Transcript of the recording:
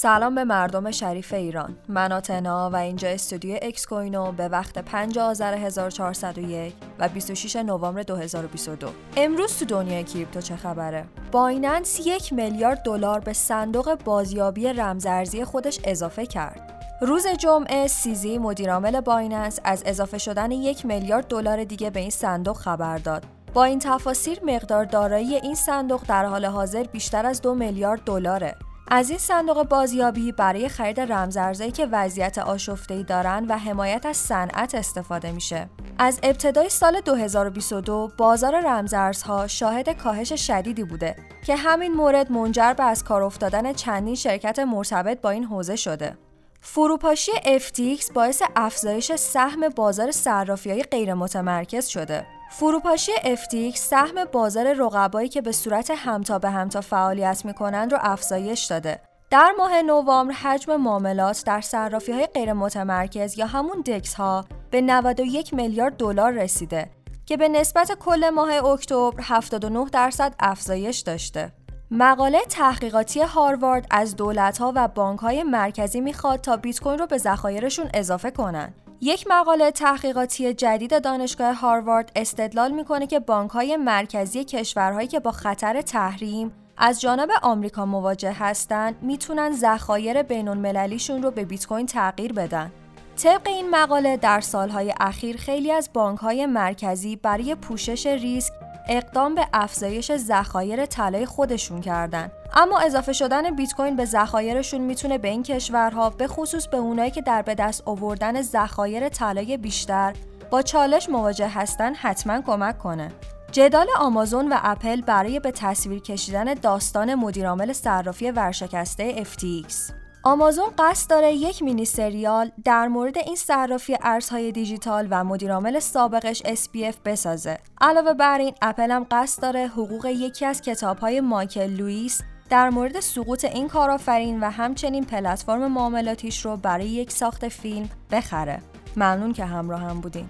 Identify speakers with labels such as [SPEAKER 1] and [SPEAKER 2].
[SPEAKER 1] سلام به مردم شریف ایران. من آتنا و اینجا استودیو اکس کوینو به وقت 5 آذر 1401 و 26 نوامبر 2022 امروز تو دنیای کریپتو چه خبره؟ بایننس یک میلیارد دلار به صندوق بازیابی رمزارزی خودش اضافه کرد. روز جمعه CZ مدیرعامل بایننس از اضافه شدن یک میلیارد دلار دیگه به این صندوق خبر داد. با این تفاصیل مقدار دارایی این صندوق در حال حاضر بیشتر از دو میلیارد دلاره. از این صندوق بازیابی برای خرید رمزارزهایی که وضعیت آشفته‌ای دارن و حمایت از صنعت استفاده میشه. از ابتدای سال 2022 بازار رمزارزها شاهد کاهش شدیدی بوده که همین مورد منجر به از کار افتادن چندین شرکت مرتبط با این حوزه شده. فروپاشی FTX باعث افزایش سهم بازار صرافی های شده. فروپاشی FTX سهم بازار رقبایی که به صورت همتا به همتا فعالیت می‌کنند رو افزایش داده. در ماه نوامبر حجم معاملات در صرافی های غیر متمرکز یا همون دکس ها به 91 میلیارد دلار رسیده که به نسبت کل ماه اکتبر 79 درصد افزایش داشته. مقاله تحقیقاتی هاروارد از دولت‌ها و بانک‌های مرکزی می‌خواد تا بیت کوین رو به ذخایرشون اضافه کنن. یک مقاله تحقیقاتی جدید دانشگاه هاروارد استدلال می‌کنه که بانک‌های مرکزی کشورهایی که با خطر تحریم از جانب آمریکا مواجه هستند می‌تونن ذخایر بین‌المللیشون رو به بیت کوین تغییر بدن. طبق این مقاله در سالهای اخیر خیلی از بانک‌های مرکزی برای پوشش ریسک اقدام به افزایش ذخایر طلای خودشون کردن. اما اضافه شدن بیت کوین به ذخایرشون می‌تونه به این کشورها به خصوص به اونایی که در به دست آوردن ذخایر طلای بیشتر با چالش مواجه هستن حتما کمک کنه. جدال آمازون و اپل برای به تصویر کشیدن داستان مدیرعامل صرافی ورشکسته FTX آمازون قصد داره یک مینی سریال در مورد این صرافی ارزهای دیجیتال و مدیرعامل سابقش SPF بسازه. علاوه بر این اپل هم قصد داره حقوق یکی از کتابهای مایکل لوئیس در مورد سقوط این کارآفرین و همچنین پلتفرم معاملاتیش رو برای یک ساخت فیلم بخره. ممنون که همراه هم بودین.